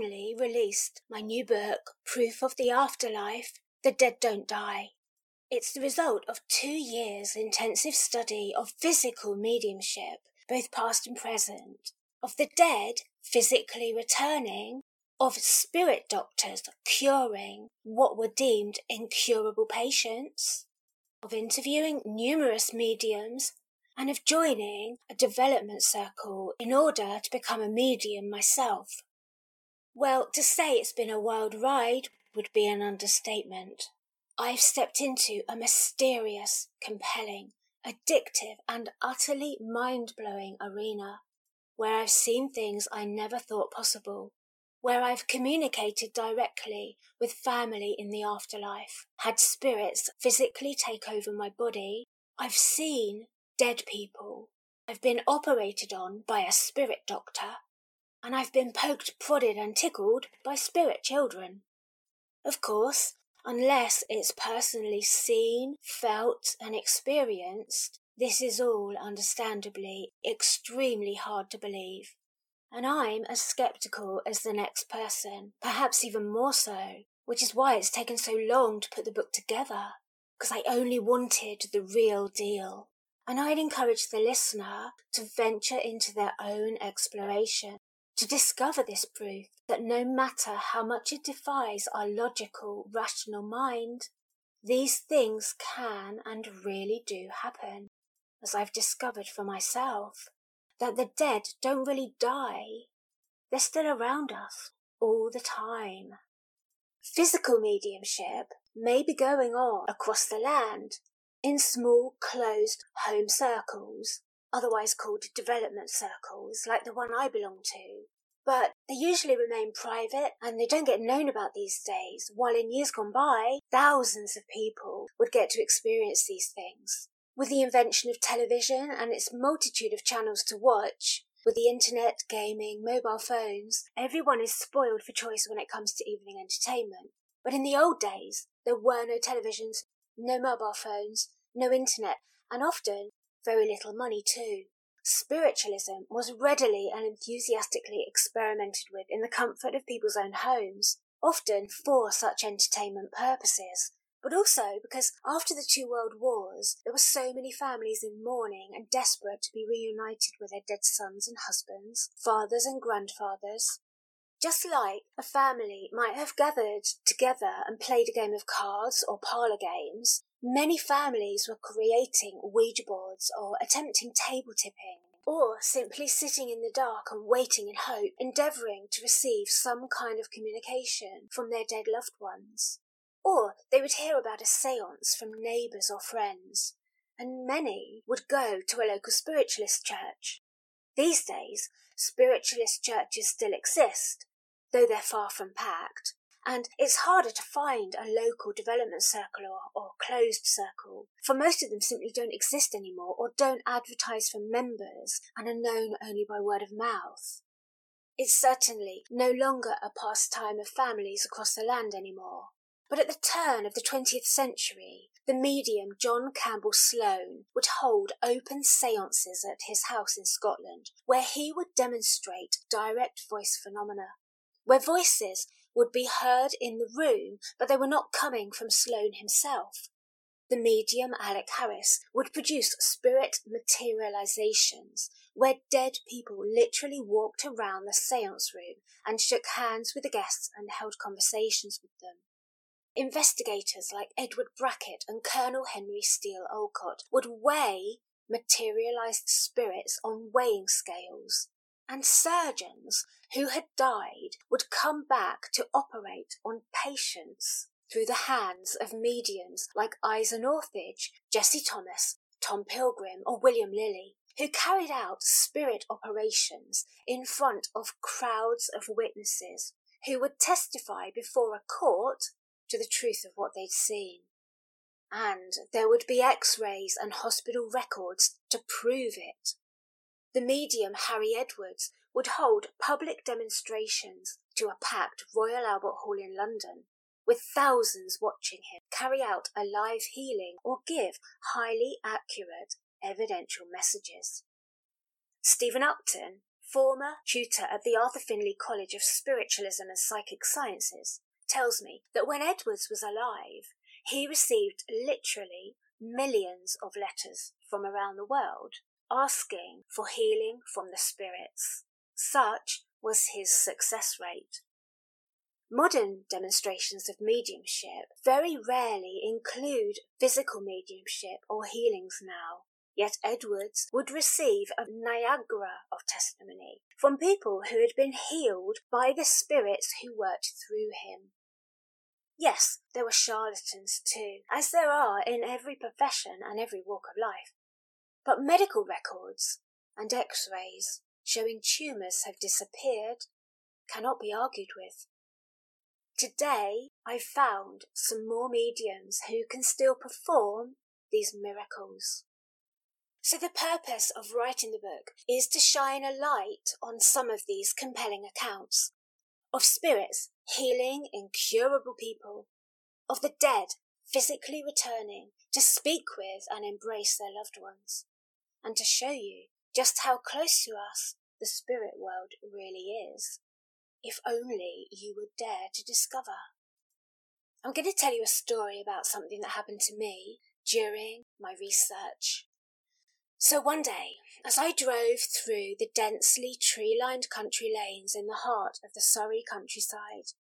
finally released my new book, Proof of the Afterlife The Dead Don't Die. It's the result of two years' intensive study of physical mediumship, both past and present, of the dead physically returning, of spirit doctors curing what were deemed incurable patients, of interviewing numerous mediums, and of joining a development circle in order to become a medium myself. Well, to say it's been a wild ride would be an understatement. I've stepped into a mysterious, compelling, addictive, and utterly mind blowing arena where I've seen things I never thought possible, where I've communicated directly with family in the afterlife, had spirits physically take over my body. I've seen dead people. I've been operated on by a spirit doctor, and I've been poked, prodded, and tickled by spirit children. Of course, Unless it's personally seen, felt, and experienced, this is all understandably extremely hard to believe. And I'm as skeptical as the next person, perhaps even more so, which is why it's taken so long to put the book together, because I only wanted the real deal. And I'd encourage the listener to venture into their own exploration to discover this proof that no matter how much it defies our logical, rational mind, these things can and really do happen, as I've discovered for myself, that the dead don't really die. They're still around us all the time. Physical mediumship may be going on across the land in small, closed home circles, otherwise called development circles, like the one I belong to. But they usually remain private and they don't get known about these days, while in years gone by, thousands of people would get to experience these things. With the invention of television and its multitude of channels to watch, with the internet, gaming, mobile phones, everyone is spoiled for choice when it comes to evening entertainment. But in the old days, there were no televisions, no mobile phones, no internet, and often very little money too. Spiritualism was readily and enthusiastically experimented with in the comfort of people's own homes, often for such entertainment purposes, but also because after the two world wars there were so many families in mourning and desperate to be reunited with their dead sons and husbands, fathers and grandfathers, just like a family might have gathered together and played a game of cards or parlour games, many families were creating Ouija boards or attempting table tipping, or simply sitting in the dark and waiting in hope, endeavouring to receive some kind of communication from their dead loved ones. Or they would hear about a seance from neighbours or friends, and many would go to a local spiritualist church. These days, spiritualist churches still exist, though they're far from packed, and it's harder to find a local development circle or, or closed circle, for most of them simply don't exist anymore or don't advertise for members and are known only by word of mouth. It's certainly no longer a pastime of families across the land anymore. But at the turn of the 20th century, the medium John Campbell Sloan would hold open seances at his house in Scotland, where he would demonstrate direct voice phenomena where voices would be heard in the room, but they were not coming from Sloan himself. The medium Alec Harris would produce spirit materializations, where dead people literally walked around the seance room and shook hands with the guests and held conversations with them. Investigators like Edward Brackett and Colonel Henry Steele Olcott would weigh materialized spirits on weighing scales and surgeons who had died would come back to operate on patients through the hands of mediums like Isa Northage, Jesse Thomas, Tom Pilgrim, or William Lilly, who carried out spirit operations in front of crowds of witnesses who would testify before a court to the truth of what they'd seen. And there would be x rays and hospital records to prove it. The medium Harry Edwards would hold public demonstrations to a packed Royal Albert Hall in London, with thousands watching him carry out a live healing or give highly accurate evidential messages. Stephen Upton, former tutor at the Arthur Findlay College of Spiritualism and Psychic Sciences, tells me that when Edwards was alive, he received literally millions of letters from around the world asking for healing from the spirits. Such was his success rate. Modern demonstrations of mediumship very rarely include physical mediumship or healings now. Yet Edwards would receive a Niagara of testimony from people who had been healed by the spirits who worked through him. Yes, there were charlatans too, as there are in every profession and every walk of life. But medical records and x rays showing tumours have disappeared cannot be argued with. Today, I've found some more mediums who can still perform these miracles. So, the purpose of writing the book is to shine a light on some of these compelling accounts of spirits healing incurable people, of the dead physically returning to speak with and embrace their loved ones, and to show you just how close to us the spirit world really is, if only you would dare to discover. I'm going to tell you a story about something that happened to me during my research. So one day, as I drove through the densely tree lined country lanes in the heart of the Surrey countryside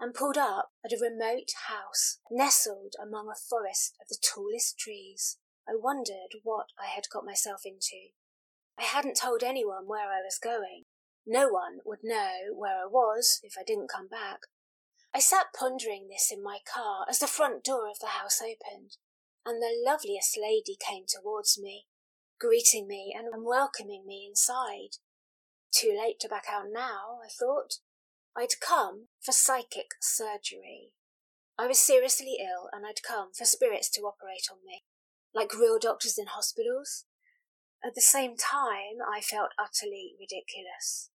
and pulled up at a remote house nestled among a forest of the tallest trees, I wondered what I had got myself into. I hadn't told anyone where I was going. No one would know where I was if I didn't come back. I sat pondering this in my car as the front door of the house opened, and the loveliest lady came towards me greeting me and welcoming me inside. Too late to back out now, I thought. I'd come for psychic surgery. I was seriously ill and I'd come for spirits to operate on me, like real doctors in hospitals. At the same time, I felt utterly ridiculous.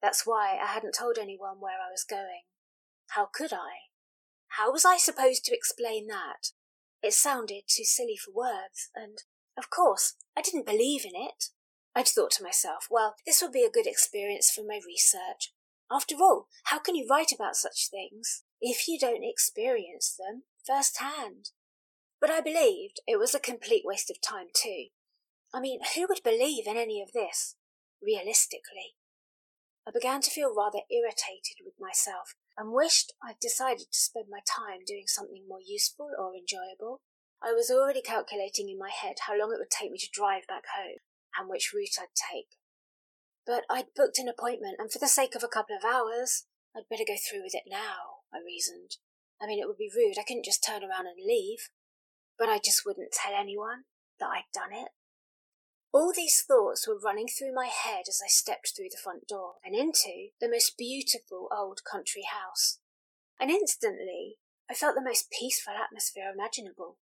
That's why I hadn't told anyone where I was going. How could I? How was I supposed to explain that? It sounded too silly for words, and of course, I didn't believe in it. I'd thought to myself, well, this would be a good experience for my research. After all, how can you write about such things if you don't experience them firsthand? But I believed it was a complete waste of time, too. I mean, who would believe in any of this, realistically? I began to feel rather irritated with myself and wished I'd decided to spend my time doing something more useful or enjoyable. I was already calculating in my head how long it would take me to drive back home and which route I'd take. But I'd booked an appointment, and for the sake of a couple of hours, I'd better go through with it now, I reasoned. I mean, it would be rude. I couldn't just turn around and leave. But I just wouldn't tell anyone that I'd done it. All these thoughts were running through my head as I stepped through the front door and into the most beautiful old country house. And instantly, I felt the most peaceful atmosphere imaginable.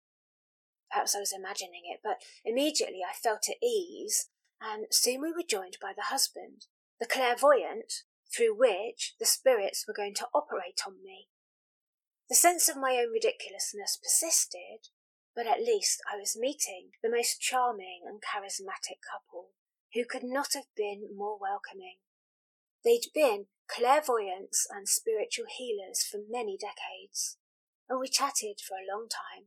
Perhaps I was imagining it, but immediately I felt at ease, and soon we were joined by the husband, the clairvoyant, through which the spirits were going to operate on me. The sense of my own ridiculousness persisted, but at least I was meeting the most charming and charismatic couple, who could not have been more welcoming. They'd been clairvoyants and spiritual healers for many decades, and we chatted for a long time.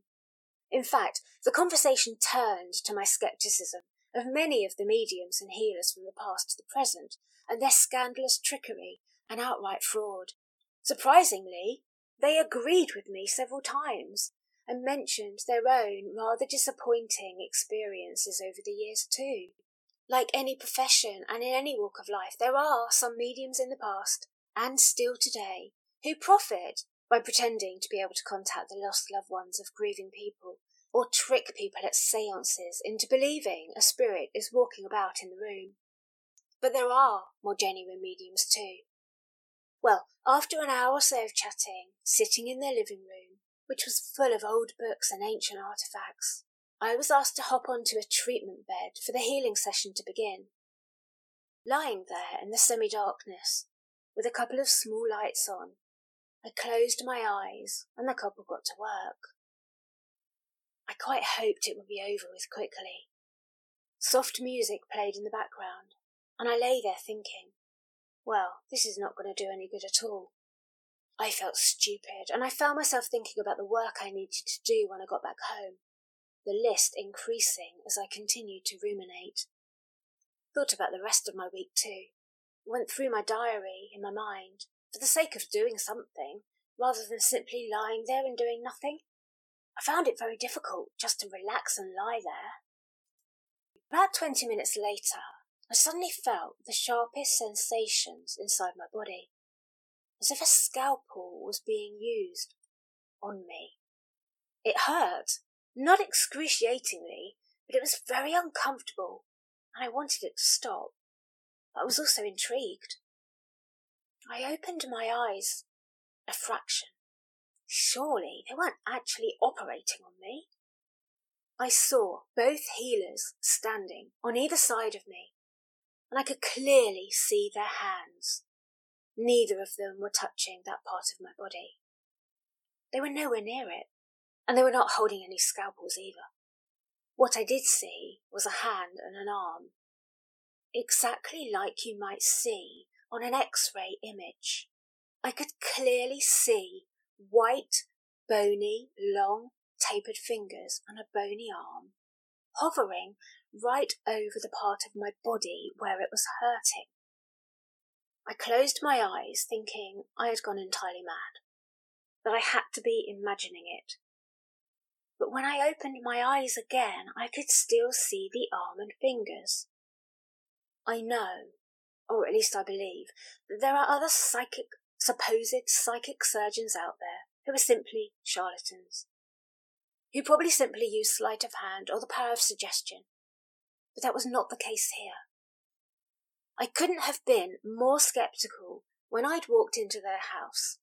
In fact, the conversation turned to my scepticism of many of the mediums and healers from the past to the present, and their scandalous trickery and outright fraud. Surprisingly, they agreed with me several times and mentioned their own rather disappointing experiences over the years too. Like any profession and in any walk of life, there are some mediums in the past, and still today, who profit by pretending to be able to contact the lost loved ones of grieving people, or trick people at seances into believing a spirit is walking about in the room. But there are more genuine mediums too. Well, after an hour or so of chatting, sitting in their living room, which was full of old books and ancient artifacts, I was asked to hop onto a treatment bed for the healing session to begin. Lying there in the semi darkness, with a couple of small lights on, I closed my eyes and the couple got to work. I quite hoped it would be over with quickly. Soft music played in the background, and I lay there thinking, well, this is not going to do any good at all. I felt stupid, and I found myself thinking about the work I needed to do when I got back home, the list increasing as I continued to ruminate. Thought about the rest of my week too. Went through my diary in my mind for the sake of doing something rather than simply lying there and doing nothing. I found it very difficult just to relax and lie there. About twenty minutes later, I suddenly felt the sharpest sensations inside my body as if a scalpel was being used on me. It hurt, not excruciatingly, but it was very uncomfortable, and I wanted it to stop. I was also intrigued. I opened my eyes a fraction. Surely they weren't actually operating on me. I saw both healers standing on either side of me, and I could clearly see their hands. Neither of them were touching that part of my body. They were nowhere near it, and they were not holding any scalpels either. What I did see was a hand and an arm, exactly like you might see on an X ray image. I could clearly see white, bony, long, tapered fingers and a bony arm hovering right over the part of my body where it was hurting. I closed my eyes, thinking I had gone entirely mad, that I had to be imagining it. But when I opened my eyes again, I could still see the arm and fingers. I know, or at least I believe, that there are other psychic, supposed psychic surgeons out there who are simply charlatans, who probably simply use sleight of hand or the power of suggestion. But that was not the case here. I couldn't have been more sceptical when I'd walked into their house,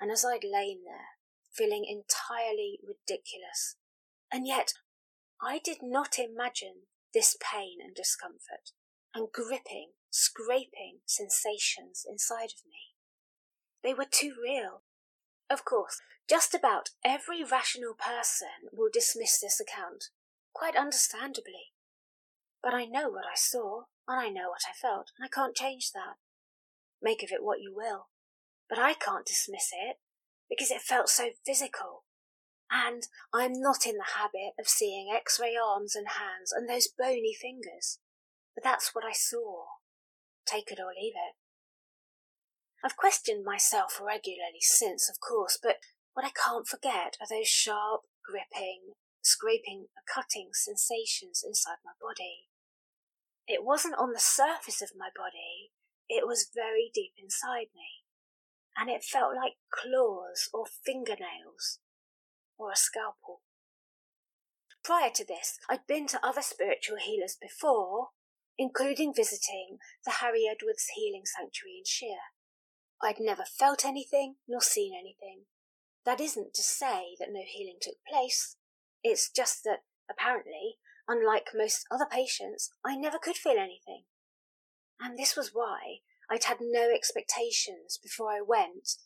and as I'd lain there, feeling entirely ridiculous. And yet, I did not imagine this pain and discomfort, and gripping, scraping sensations inside of me. They were too real. Of course, just about every rational person will dismiss this account, quite understandably. But I know what I saw, and I know what I felt, and I can't change that. Make of it what you will. But I can't dismiss it, because it felt so physical. And I'm not in the habit of seeing x ray arms and hands and those bony fingers. But that's what I saw. Take it or leave it. I've questioned myself regularly since, of course, but what I can't forget are those sharp, gripping, scraping, cutting sensations inside my body. It wasn't on the surface of my body, it was very deep inside me. And it felt like claws or fingernails or a scalpel. Prior to this, I'd been to other spiritual healers before, including visiting the Harry Edwards Healing Sanctuary in Shere. I'd never felt anything nor seen anything. That isn't to say that no healing took place. It's just that, apparently, Unlike most other patients, I never could feel anything. And this was why I'd had no expectations before I went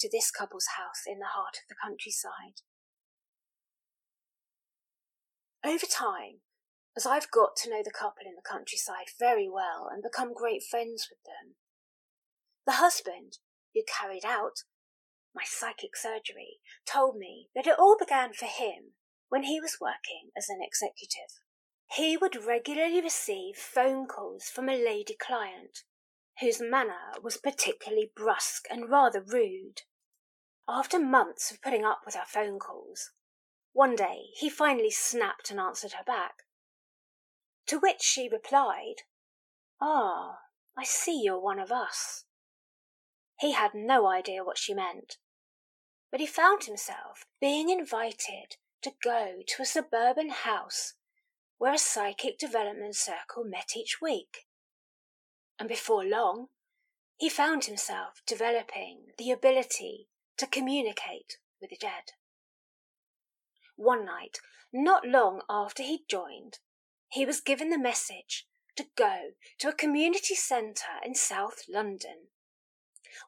to this couple's house in the heart of the countryside. Over time, as I've got to know the couple in the countryside very well and become great friends with them, the husband who carried out my psychic surgery told me that it all began for him when he was working as an executive. He would regularly receive phone calls from a lady client whose manner was particularly brusque and rather rude. After months of putting up with her phone calls, one day he finally snapped and answered her back. To which she replied, Ah, I see you're one of us. He had no idea what she meant, but he found himself being invited to go to a suburban house where a psychic development circle met each week. And before long, he found himself developing the ability to communicate with the dead. One night, not long after he'd joined, he was given the message to go to a community centre in South London,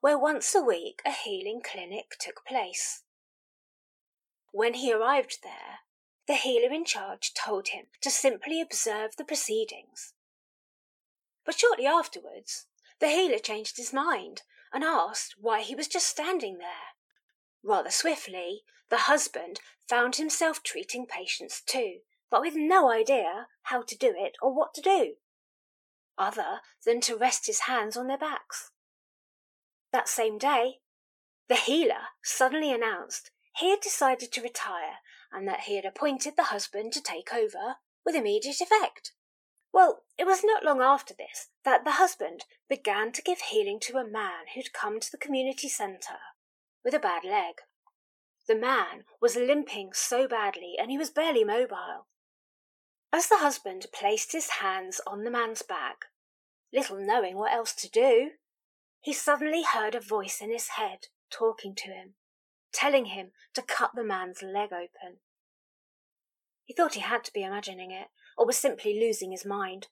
where once a week a healing clinic took place. When he arrived there, the healer in charge told him to simply observe the proceedings. But shortly afterwards, the healer changed his mind and asked why he was just standing there. Rather swiftly, the husband found himself treating patients too, but with no idea how to do it or what to do, other than to rest his hands on their backs. That same day, the healer suddenly announced he had decided to retire and that he had appointed the husband to take over with immediate effect. Well, it was not long after this that the husband began to give healing to a man who'd come to the community centre with a bad leg. The man was limping so badly and he was barely mobile. As the husband placed his hands on the man's back, little knowing what else to do, he suddenly heard a voice in his head talking to him, telling him to cut the man's leg open. He thought he had to be imagining it, or was simply losing his mind,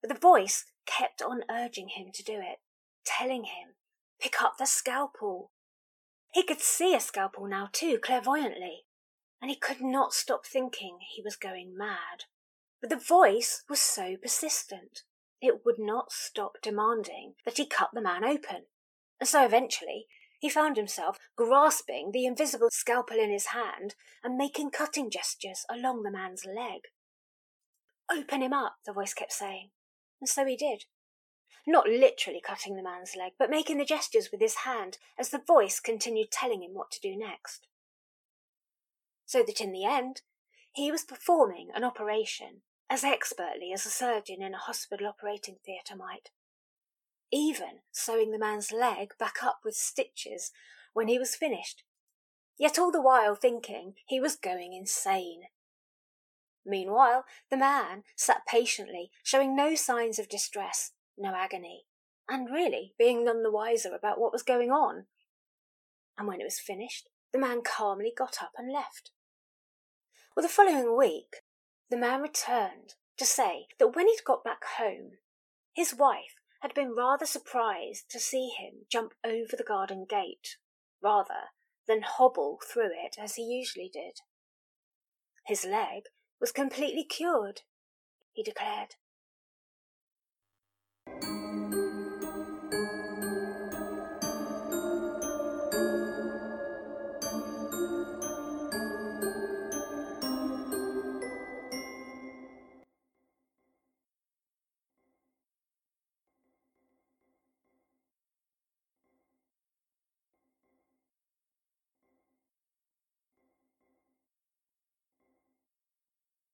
but the voice kept on urging him to do it, telling him, pick up the scalpel. He could see a scalpel now too, clairvoyantly, and he could not stop thinking he was going mad. But the voice was so persistent, it would not stop demanding that he cut the man open. And so eventually he found himself grasping the invisible scalpel in his hand and making cutting gestures along the man's leg. Open him up, the voice kept saying, and so he did. Not literally cutting the man's leg, but making the gestures with his hand as the voice continued telling him what to do next. So that in the end, he was performing an operation as expertly as a surgeon in a hospital operating theatre might even sewing the man's leg back up with stitches when he was finished, yet all the while thinking he was going insane. Meanwhile, the man sat patiently, showing no signs of distress, no agony, and really being none the wiser about what was going on. And when it was finished, the man calmly got up and left. Well, the following week, the man returned to say that when he'd got back home, his wife had been rather surprised to see him jump over the garden gate, rather than hobble through it as he usually did. His leg was completely cured, he declared.